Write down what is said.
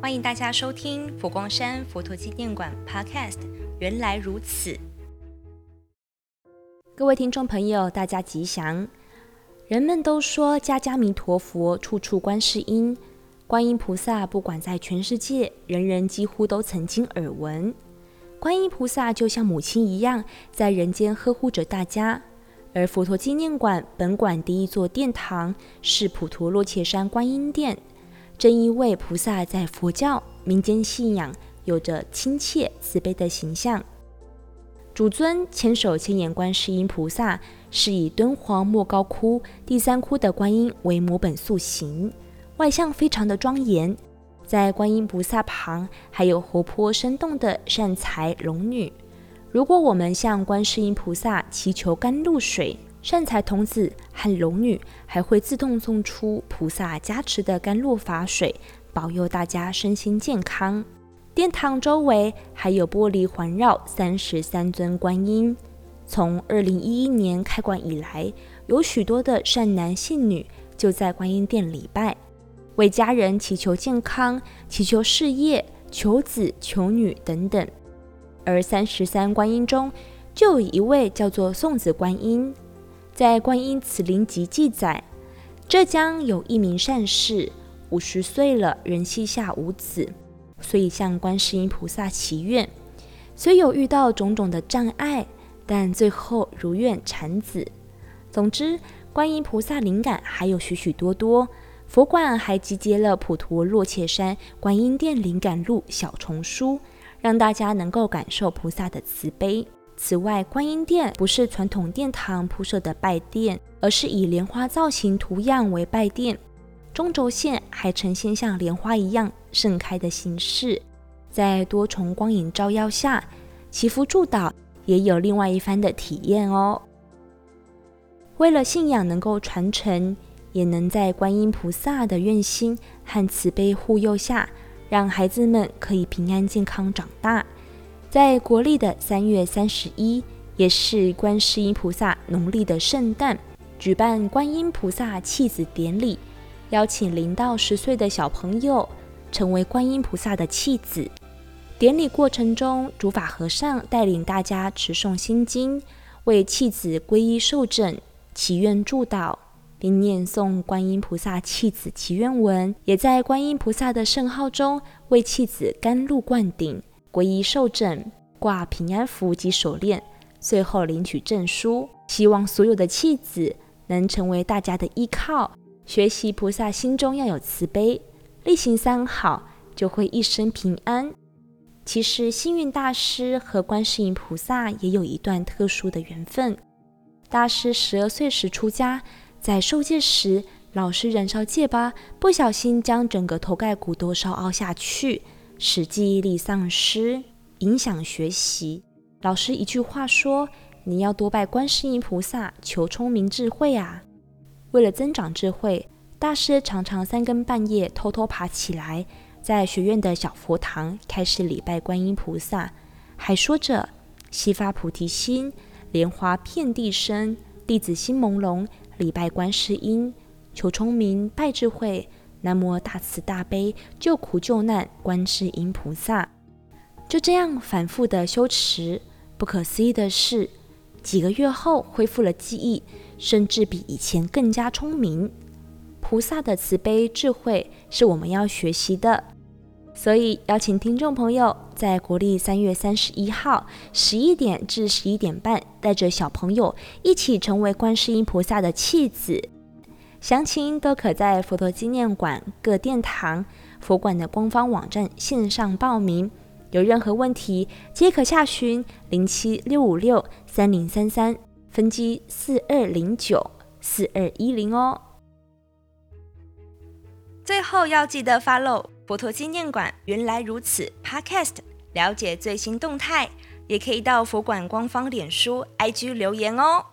欢迎大家收听佛光山佛陀纪念馆 Podcast。原来如此，各位听众朋友，大家吉祥。人们都说家家弥陀佛，处处观世音。观音菩萨不管在全世界，人人几乎都曾经耳闻。观音菩萨就像母亲一样，在人间呵护着大家。而佛陀纪念馆本馆第一座殿堂是普陀洛伽山观音殿，正因为菩萨在佛教民间信仰有着亲切慈悲的形象。主尊千手千眼观世音菩萨是以敦煌莫高窟第三窟的观音为模本塑形。外相非常的庄严，在观音菩萨旁还有活泼生动的善财龙女。如果我们向观世音菩萨祈求甘露水，善财童子和龙女还会自动送出菩萨加持的甘露法水，保佑大家身心健康。殿堂周围还有玻璃环绕三十三尊观音。从二零一一年开馆以来，有许多的善男信女就在观音殿礼拜。为家人祈求健康、祈求事业、求子求女等等，而三十三观音中，就有一位叫做送子观音。在《观音慈灵集》记载，浙江有一名善士，五十岁了仍膝下无子，所以向观世音菩萨祈愿。虽有遇到种种的障碍，但最后如愿产子。总之，观音菩萨灵感还有许许多多。佛馆还集结了《普陀洛伽山观音殿灵感录》小丛书，让大家能够感受菩萨的慈悲。此外，观音殿不是传统殿堂铺设的拜殿，而是以莲花造型图样为拜殿，中轴线还呈现像莲花一样盛开的形式。在多重光影照耀下，祈福祝祷也有另外一番的体验哦。为了信仰能够传承。也能在观音菩萨的愿心和慈悲护佑下，让孩子们可以平安健康长大。在国历的三月三十一，也是观世音菩萨农历的圣诞，举办观音菩萨弃子典礼，邀请零到十岁的小朋友成为观音菩萨的弃子。典礼过程中，主法和尚带领大家持诵心经，为弃子皈依受证、祈愿祝祷。并念诵观音菩萨弃子祈愿文，也在观音菩萨的圣号中为弃子甘露灌顶、皈依受证、挂平安符及手链，最后领取证书。希望所有的弃子能成为大家的依靠，学习菩萨心中要有慈悲，力行三好，就会一生平安。其实星云大师和观世音菩萨也有一段特殊的缘分。大师十二岁时出家。在受戒时，老师燃烧戒疤，不小心将整个头盖骨都烧凹下去，使记忆力丧失，影响学习。老师一句话说：“你要多拜观世音菩萨，求聪明智慧啊！”为了增长智慧，大师常常三更半夜偷偷爬起来，在学院的小佛堂开始礼拜观音菩萨，还说着：“悉发菩提心，莲花遍地生，弟子心朦胧。”礼拜观世音，求聪明，拜智慧。南无大慈大悲救苦救难观世音菩萨。就这样反复的修持，不可思议的是，几个月后恢复了记忆，甚至比以前更加聪明。菩萨的慈悲智慧是我们要学习的。所以，邀请听众朋友在国历三月三十一号十一点至十一点半，带着小朋友一起成为观世音菩萨的弃子。详情都可在佛陀纪念馆各殿堂、佛馆的官方网站线上报名。有任何问题，皆可下询零七六五六三零三三分机四二零九四二一零哦。最后要记得 follow 佛陀纪念馆，原来如此 Podcast，了解最新动态，也可以到佛馆官方脸书、IG 留言哦。